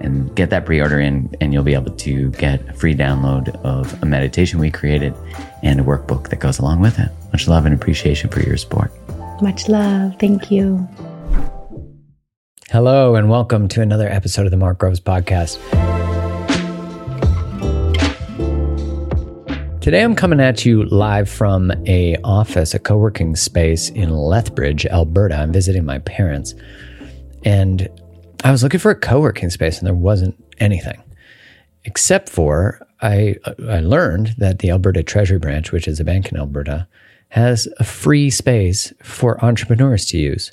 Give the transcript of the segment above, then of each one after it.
and get that pre-order in and you'll be able to get a free download of a meditation we created and a workbook that goes along with it. Much love and appreciation for your support. Much love. Thank you. Hello and welcome to another episode of the mark groves podcast. Today i'm coming at you live from a office a co-working space in lethbridge alberta. I'm visiting my parents. And I was looking for a co working space and there wasn't anything except for I, I learned that the Alberta Treasury Branch, which is a bank in Alberta, has a free space for entrepreneurs to use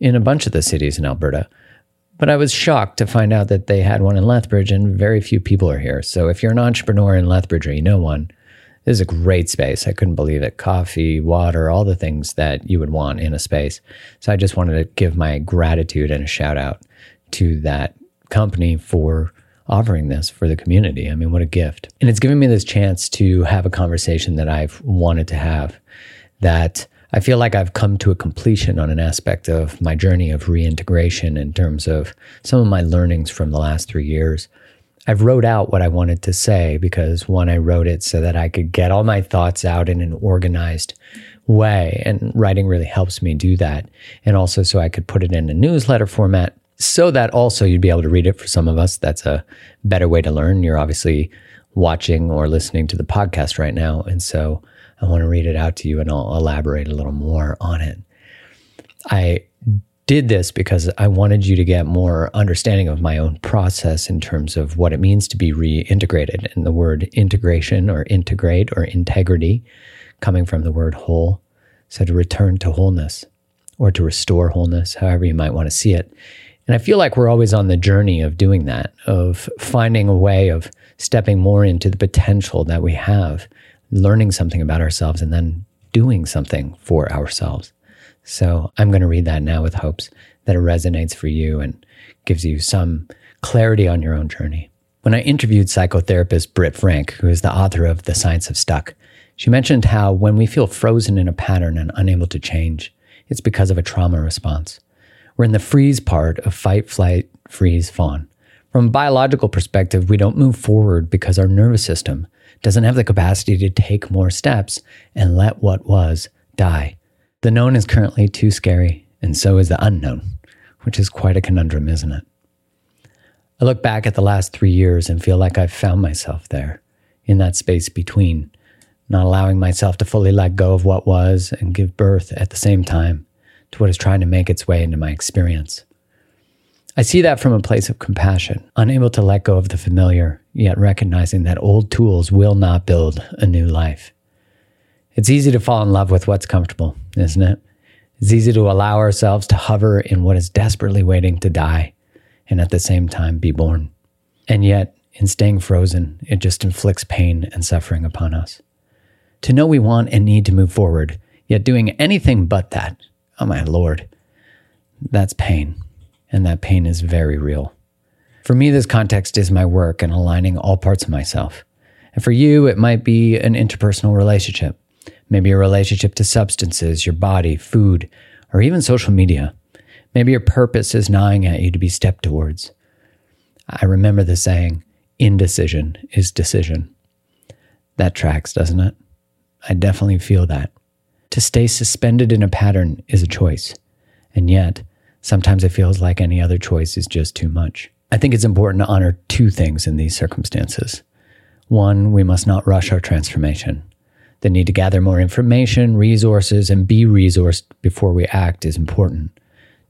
in a bunch of the cities in Alberta. But I was shocked to find out that they had one in Lethbridge and very few people are here. So if you're an entrepreneur in Lethbridge or you know one, this is a great space. I couldn't believe it. Coffee, water, all the things that you would want in a space. So I just wanted to give my gratitude and a shout out to that company for offering this for the community. I mean, what a gift. And it's given me this chance to have a conversation that I've wanted to have that I feel like I've come to a completion on an aspect of my journey of reintegration in terms of some of my learnings from the last three years. I've wrote out what I wanted to say because one, I wrote it so that I could get all my thoughts out in an organized way. And writing really helps me do that. And also so I could put it in a newsletter format so that also you'd be able to read it for some of us. That's a better way to learn. You're obviously watching or listening to the podcast right now. And so I want to read it out to you and I'll elaborate a little more on it. I did this because I wanted you to get more understanding of my own process in terms of what it means to be reintegrated. And the word integration or integrate or integrity coming from the word whole. So to return to wholeness or to restore wholeness, however you might want to see it. And I feel like we're always on the journey of doing that, of finding a way of stepping more into the potential that we have, learning something about ourselves, and then doing something for ourselves. So I'm going to read that now with hopes that it resonates for you and gives you some clarity on your own journey. When I interviewed psychotherapist Britt Frank, who is the author of The Science of Stuck, she mentioned how when we feel frozen in a pattern and unable to change, it's because of a trauma response. We're in the freeze part of fight, flight, freeze, fawn. From a biological perspective, we don't move forward because our nervous system doesn't have the capacity to take more steps and let what was die. The known is currently too scary, and so is the unknown, which is quite a conundrum, isn't it? I look back at the last three years and feel like I've found myself there, in that space between, not allowing myself to fully let go of what was and give birth at the same time to what is trying to make its way into my experience. I see that from a place of compassion, unable to let go of the familiar, yet recognizing that old tools will not build a new life. It's easy to fall in love with what's comfortable, isn't it? It's easy to allow ourselves to hover in what is desperately waiting to die and at the same time be born. And yet, in staying frozen, it just inflicts pain and suffering upon us. To know we want and need to move forward, yet doing anything but that Oh, my Lord. That's pain. And that pain is very real. For me, this context is my work and aligning all parts of myself. And for you, it might be an interpersonal relationship, maybe a relationship to substances, your body, food, or even social media. Maybe your purpose is gnawing at you to be stepped towards. I remember the saying, indecision is decision. That tracks, doesn't it? I definitely feel that. To stay suspended in a pattern is a choice. And yet, sometimes it feels like any other choice is just too much. I think it's important to honor two things in these circumstances. One, we must not rush our transformation. The need to gather more information, resources, and be resourced before we act is important.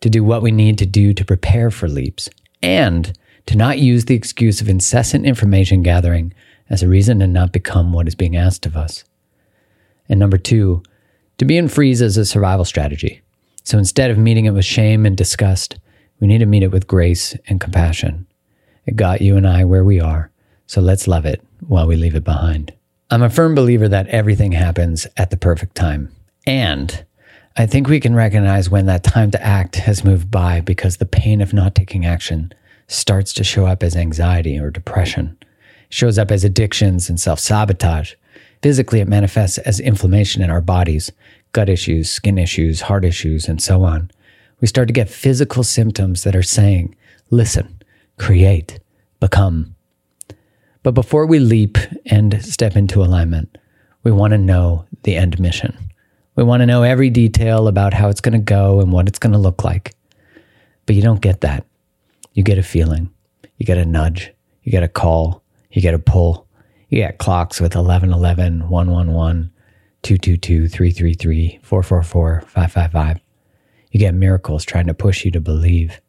To do what we need to do to prepare for leaps, and to not use the excuse of incessant information gathering as a reason to not become what is being asked of us. And number two, to be in freeze is a survival strategy. So instead of meeting it with shame and disgust, we need to meet it with grace and compassion. It got you and I where we are, so let's love it while we leave it behind. I'm a firm believer that everything happens at the perfect time. And I think we can recognize when that time to act has moved by because the pain of not taking action starts to show up as anxiety or depression, it shows up as addictions and self sabotage. Physically, it manifests as inflammation in our bodies, gut issues, skin issues, heart issues, and so on. We start to get physical symptoms that are saying, listen, create, become, but before we leap and step into alignment, we want to know the end mission. We want to know every detail about how it's going to go and what it's going to look like. But you don't get that. You get a feeling, you get a nudge, you get a call, you get a pull. You get clocks with 1111, 111, 222, 333, 444, 555. You get miracles trying to push you to believe.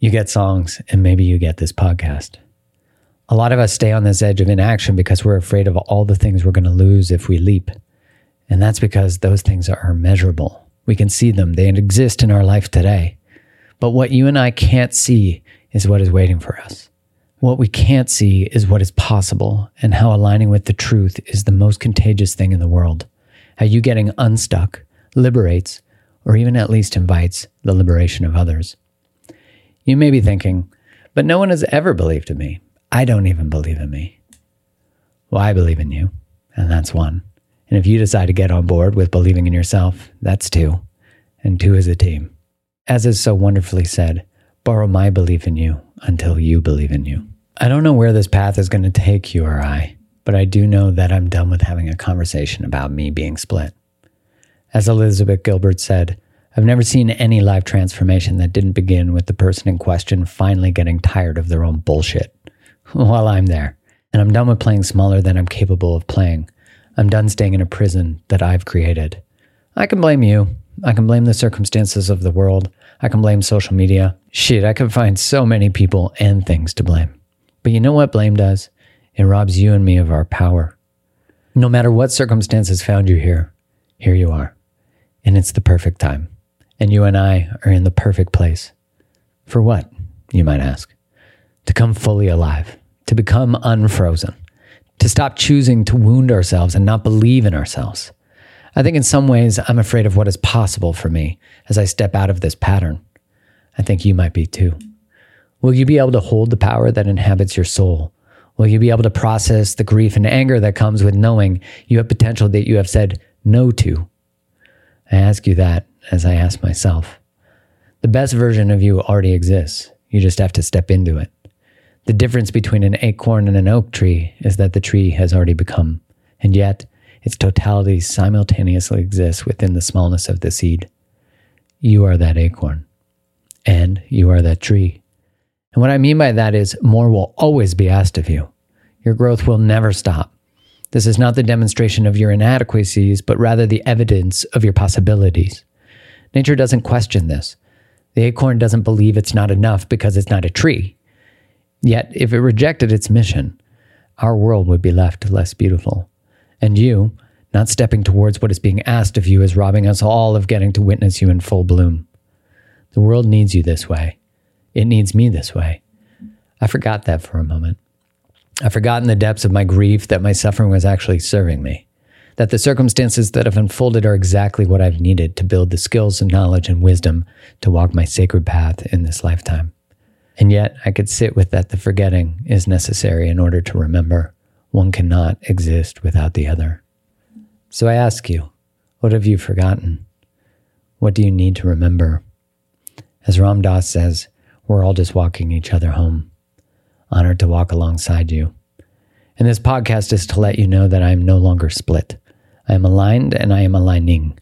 You get songs, and maybe you get this podcast. A lot of us stay on this edge of inaction because we're afraid of all the things we're going to lose if we leap. And that's because those things are measurable. We can see them, they exist in our life today. But what you and I can't see is what is waiting for us. What we can't see is what is possible and how aligning with the truth is the most contagious thing in the world. How you getting unstuck liberates, or even at least invites, the liberation of others. You may be thinking, but no one has ever believed in me. I don't even believe in me. Well, I believe in you, and that's one. And if you decide to get on board with believing in yourself, that's two. And two is a team. As is so wonderfully said, borrow my belief in you until you believe in you. I don't know where this path is going to take you or I, but I do know that I'm done with having a conversation about me being split. As Elizabeth Gilbert said, I've never seen any life transformation that didn't begin with the person in question finally getting tired of their own bullshit while I'm there. And I'm done with playing smaller than I'm capable of playing. I'm done staying in a prison that I've created. I can blame you. I can blame the circumstances of the world. I can blame social media. Shit, I can find so many people and things to blame. But you know what blame does? It robs you and me of our power. No matter what circumstances found you here, here you are. And it's the perfect time. And you and I are in the perfect place. For what, you might ask? to come fully alive, to become unfrozen, to stop choosing to wound ourselves and not believe in ourselves. I think in some ways I'm afraid of what is possible for me as I step out of this pattern. I think you might be too. Will you be able to hold the power that inhabits your soul? Will you be able to process the grief and anger that comes with knowing you have potential that you have said no to? I ask you that as I ask myself. The best version of you already exists. You just have to step into it. The difference between an acorn and an oak tree is that the tree has already become, and yet its totality simultaneously exists within the smallness of the seed. You are that acorn, and you are that tree. And what I mean by that is more will always be asked of you. Your growth will never stop. This is not the demonstration of your inadequacies, but rather the evidence of your possibilities. Nature doesn't question this. The acorn doesn't believe it's not enough because it's not a tree. Yet, if it rejected its mission, our world would be left less beautiful. And you, not stepping towards what is being asked of you, is robbing us all of getting to witness you in full bloom. The world needs you this way. It needs me this way. I forgot that for a moment. I forgot in the depths of my grief that my suffering was actually serving me, that the circumstances that have unfolded are exactly what I've needed to build the skills and knowledge and wisdom to walk my sacred path in this lifetime. And yet I could sit with that the forgetting is necessary in order to remember. One cannot exist without the other. So I ask you, what have you forgotten? What do you need to remember? As Ram Dass says, we're all just walking each other home, honored to walk alongside you. And this podcast is to let you know that I am no longer split. I am aligned and I am aligning.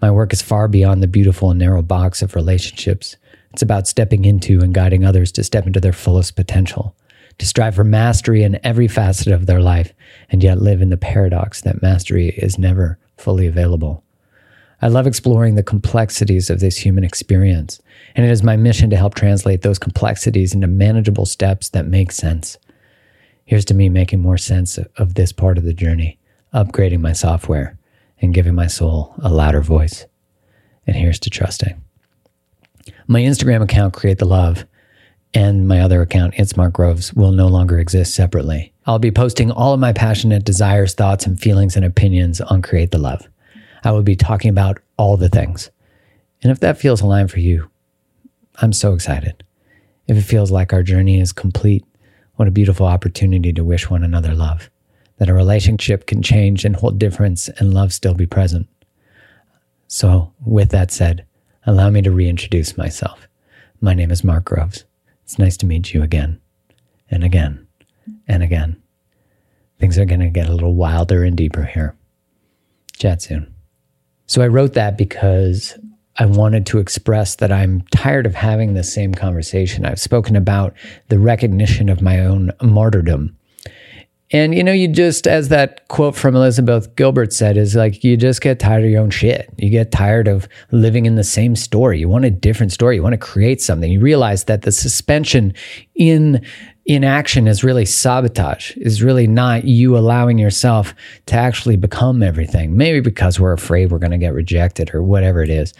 My work is far beyond the beautiful and narrow box of relationships. It's about stepping into and guiding others to step into their fullest potential, to strive for mastery in every facet of their life, and yet live in the paradox that mastery is never fully available. I love exploring the complexities of this human experience, and it is my mission to help translate those complexities into manageable steps that make sense. Here's to me making more sense of this part of the journey, upgrading my software, and giving my soul a louder voice. And here's to trusting. My Instagram account, Create the Love, and my other account, It's Mark Groves, will no longer exist separately. I'll be posting all of my passionate desires, thoughts, and feelings and opinions on Create the Love. I will be talking about all the things. And if that feels aligned for you, I'm so excited. If it feels like our journey is complete, what a beautiful opportunity to wish one another love, that a relationship can change and hold difference and love still be present. So, with that said, allow me to reintroduce myself. My name is Mark Groves. It's nice to meet you again and again and again. Things are going to get a little wilder and deeper here. Chat soon. So I wrote that because I wanted to express that I'm tired of having the same conversation. I've spoken about the recognition of my own martyrdom. And you know, you just, as that quote from Elizabeth Gilbert said, is like, you just get tired of your own shit. You get tired of living in the same story. You want a different story. You want to create something. You realize that the suspension in inaction is really sabotage, is really not you allowing yourself to actually become everything. Maybe because we're afraid we're going to get rejected or whatever it is.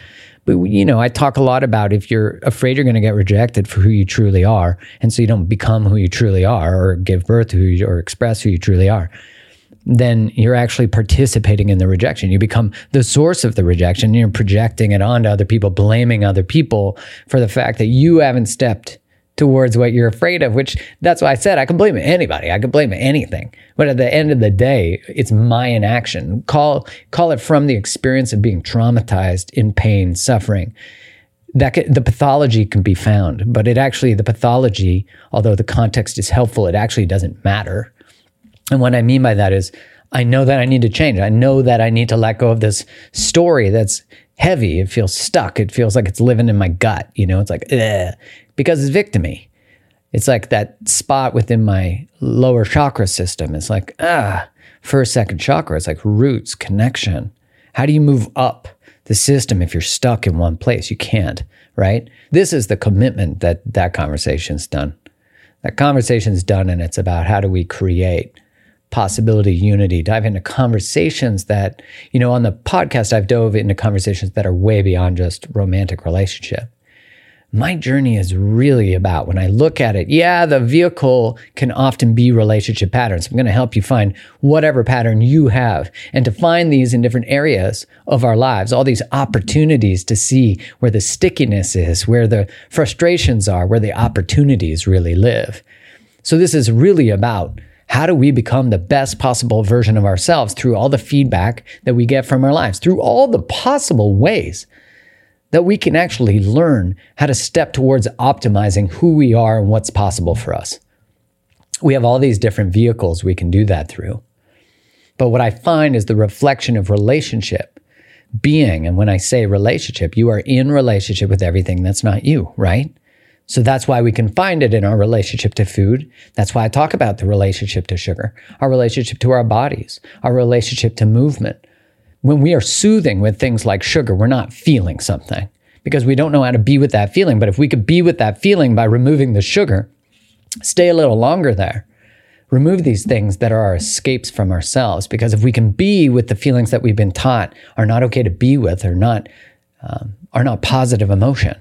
But, you know, I talk a lot about if you're afraid you're going to get rejected for who you truly are, and so you don't become who you truly are or give birth to who you, or express who you truly are, then you're actually participating in the rejection. You become the source of the rejection. You're projecting it onto other people, blaming other people for the fact that you haven't stepped towards what you're afraid of, which that's why I said I can blame anybody. I can blame anything. But at the end of the day, it's my inaction. Call, call it from the experience of being traumatized in pain, suffering. That the pathology can be found, but it actually, the pathology, although the context is helpful, it actually doesn't matter. And what I mean by that is, I know that I need to change. I know that I need to let go of this story that's heavy. It feels stuck. It feels like it's living in my gut. You know, it's like, because it's victimy. It's like that spot within my lower chakra system. It's like, ah, first, second chakra. It's like roots, connection. How do you move up the system if you're stuck in one place? You can't, right? This is the commitment that that conversation's done. That conversation's done, and it's about how do we create possibility, unity, dive into conversations that, you know, on the podcast, I've dove into conversations that are way beyond just romantic relationship my journey is really about when I look at it. Yeah, the vehicle can often be relationship patterns. I'm going to help you find whatever pattern you have and to find these in different areas of our lives, all these opportunities to see where the stickiness is, where the frustrations are, where the opportunities really live. So this is really about how do we become the best possible version of ourselves through all the feedback that we get from our lives, through all the possible ways that we can actually learn how to step towards optimizing who we are and what's possible for us. We have all these different vehicles we can do that through. But what I find is the reflection of relationship being. And when I say relationship, you are in relationship with everything that's not you, right? So that's why we can find it in our relationship to food. That's why I talk about the relationship to sugar, our relationship to our bodies, our relationship to movement, when we are soothing with things like sugar, we're not feeling something because we don't know how to be with that feeling. But if we could be with that feeling by removing the sugar, stay a little longer there, remove these things that are our escapes from ourselves. Because if we can be with the feelings that we've been taught are not okay to be with or not, um, are not positive emotion,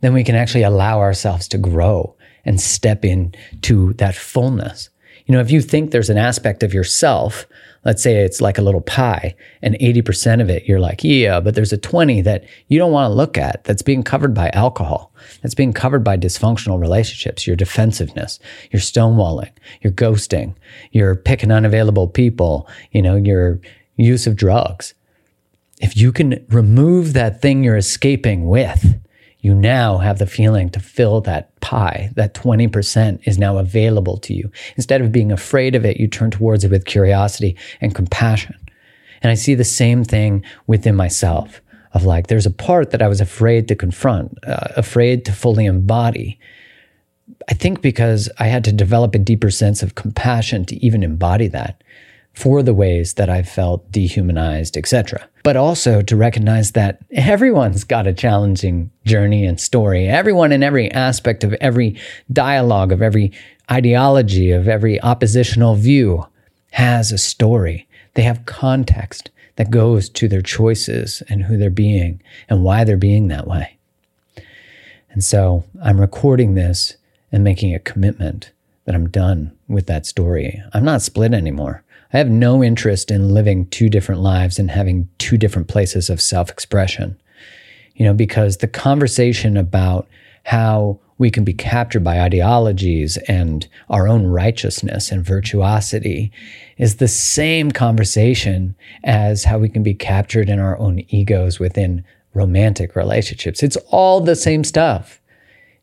then we can actually allow ourselves to grow and step into that fullness. You know, if you think there's an aspect of yourself let's say it's like a little pie and 80% of it you're like yeah but there's a 20 that you don't want to look at that's being covered by alcohol that's being covered by dysfunctional relationships your defensiveness your stonewalling your ghosting your picking unavailable people you know your use of drugs. If you can remove that thing you're escaping with you now have the feeling to fill that pie. That 20% is now available to you. Instead of being afraid of it, you turn towards it with curiosity and compassion. And I see the same thing within myself of like, there's a part that I was afraid to confront, uh, afraid to fully embody. I think because I had to develop a deeper sense of compassion to even embody that for the ways that I felt dehumanized, etc. But also to recognize that everyone's got a challenging journey and story. Everyone in every aspect of every dialogue, of every ideology, of every oppositional view has a story. They have context that goes to their choices and who they're being and why they're being that way. And so I'm recording this and making a commitment that I'm done with that story. I'm not split anymore. I have no interest in living two different lives and having two different places of self expression. You know, because the conversation about how we can be captured by ideologies and our own righteousness and virtuosity is the same conversation as how we can be captured in our own egos within romantic relationships. It's all the same stuff.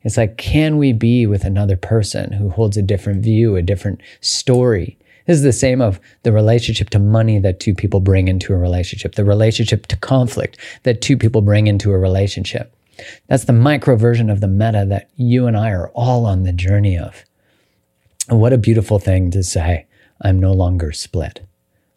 It's like, can we be with another person who holds a different view, a different story? This is the same of the relationship to money that two people bring into a relationship, the relationship to conflict that two people bring into a relationship. That's the micro version of the meta that you and I are all on the journey of. And what a beautiful thing to say, I'm no longer split.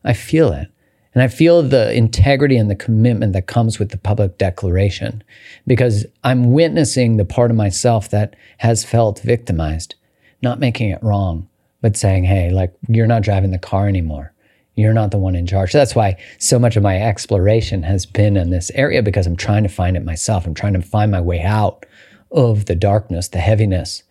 I feel it. And I feel the integrity and the commitment that comes with the public declaration because I'm witnessing the part of myself that has felt victimized, not making it wrong, but saying, hey, like, you're not driving the car anymore. You're not the one in charge. That's why so much of my exploration has been in this area because I'm trying to find it myself. I'm trying to find my way out of the darkness, the heaviness.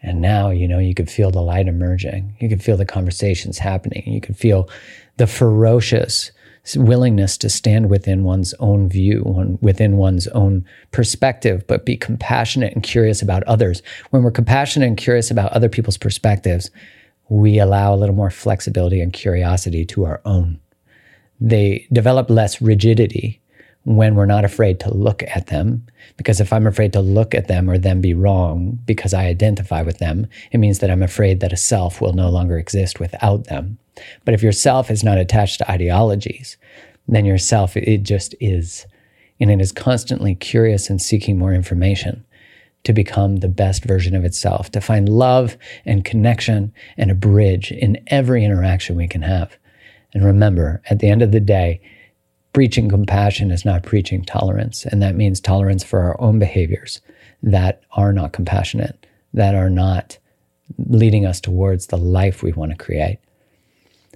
And now, you know, you could feel the light emerging. You could feel the conversations happening. You could feel the ferocious willingness to stand within one's own view, within one's own perspective, but be compassionate and curious about others. When we're compassionate and curious about other people's perspectives, we allow a little more flexibility and curiosity to our own. They develop less rigidity when we're not afraid to look at them. Because if I'm afraid to look at them or them be wrong because I identify with them, it means that I'm afraid that a self will no longer exist without them. But if your self is not attached to ideologies, then your self, it just is. And it is constantly curious and seeking more information to become the best version of itself, to find love and connection and a bridge in every interaction we can have. And remember, at the end of the day, preaching compassion is not preaching tolerance. And that means tolerance for our own behaviors that are not compassionate, that are not leading us towards the life we want to create.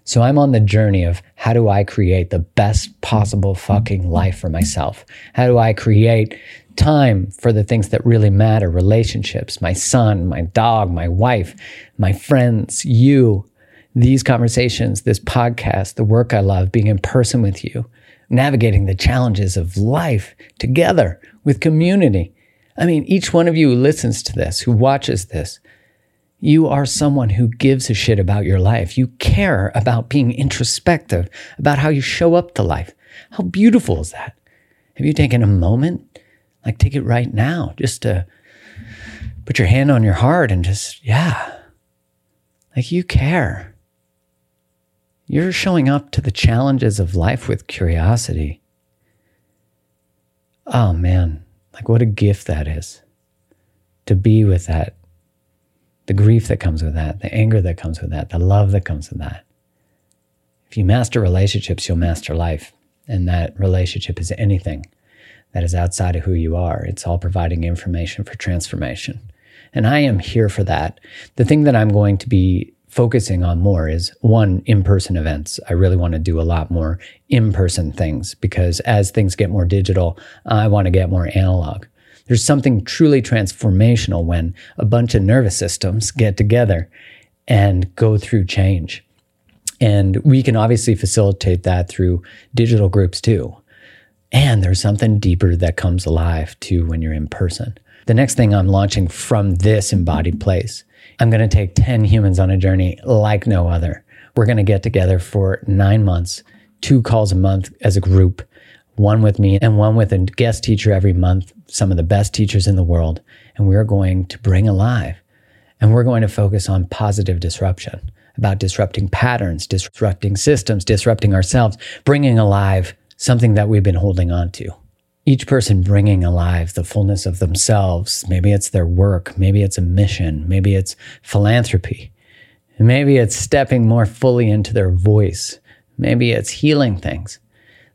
So I'm on the journey of how do I create the best possible fucking life for myself? How do I create time for the things that really matter relationships, my son, my dog, my wife, my friends, you, these conversations, this podcast, the work I love, being in person with you, navigating the challenges of life together with community. I mean, each one of you who listens to this, who watches this, you are someone who gives a shit about your life. You care about being introspective, about how you show up to life. How beautiful is that? Have you taken a moment like, take it right now, just to put your hand on your heart and just, yeah, like you care. You're showing up to the challenges of life with curiosity. Oh man, like what a gift that is to be with that, the grief that comes with that, the anger that comes with that, the love that comes with that. If you master relationships, you'll master life. And that relationship is anything that is outside of who you are. It's all providing information for transformation. And I am here for that. The thing that I'm going to be focusing on more is one, in person events. I really want to do a lot more in person things because as things get more digital, I want to get more analog. There's something truly transformational when a bunch of nervous systems get together and go through change. And we can obviously facilitate that through digital groups too. And there's something deeper that comes alive too when you're in person. The next thing I'm launching from this embodied place, I'm going to take 10 humans on a journey like no other. We're going to get together for nine months, two calls a month as a group. one with me and one with a guest teacher every month, some of the best teachers in the world. And we're going to bring alive and we're going to focus on positive disruption about disrupting patterns, disrupting systems, disrupting ourselves, bringing alive something that we've been holding on to. Each person bringing alive the fullness of themselves. Maybe it's their work. Maybe it's a mission. Maybe it's philanthropy. Maybe it's stepping more fully into their voice. Maybe it's healing things.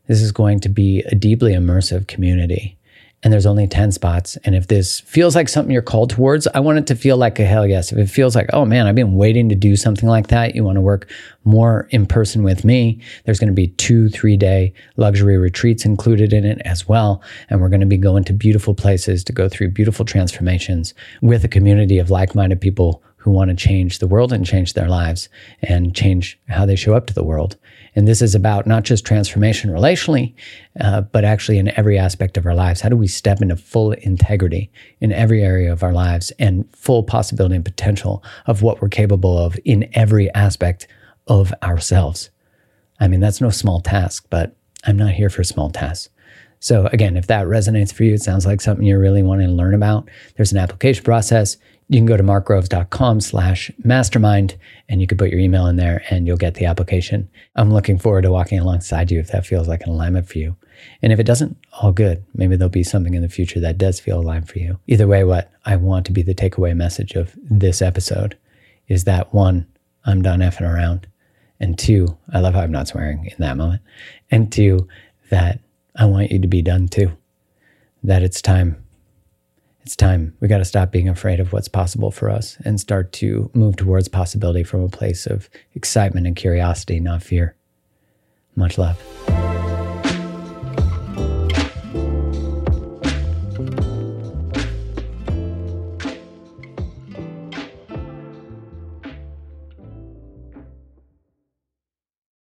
This is going to be a deeply immersive community and there's only 10 spots. And if this feels like something you're called towards, I want it to feel like a hell yes. If it feels like, oh man, I've been waiting to do something like that, you want to work more in person with me, there's going to be two, three day luxury retreats included in it as well. And we're going to be going to beautiful places to go through beautiful transformations with a community of like minded people who want to change the world and change their lives and change how they show up to the world. And this is about not just transformation relationally, uh, but actually in every aspect of our lives. How do we step into full integrity in every area of our lives and full possibility and potential of what we're capable of in every aspect of ourselves? I mean, that's no small task, but I'm not here for small tasks. So again, if that resonates for you, it sounds like something you're really wanting to learn about. There's an application process you can go to markgroves.com slash mastermind and you can put your email in there and you'll get the application. I'm looking forward to walking alongside you if that feels like an alignment for you. And if it doesn't, all good. Maybe there'll be something in the future that does feel aligned for you. Either way, what I want to be the takeaway message of this episode is that one, I'm done effing around. And two, I love how I'm not swearing in that moment. And two, that I want you to be done too. That it's time it's time. We got to stop being afraid of what's possible for us and start to move towards possibility from a place of excitement and curiosity, not fear. Much love.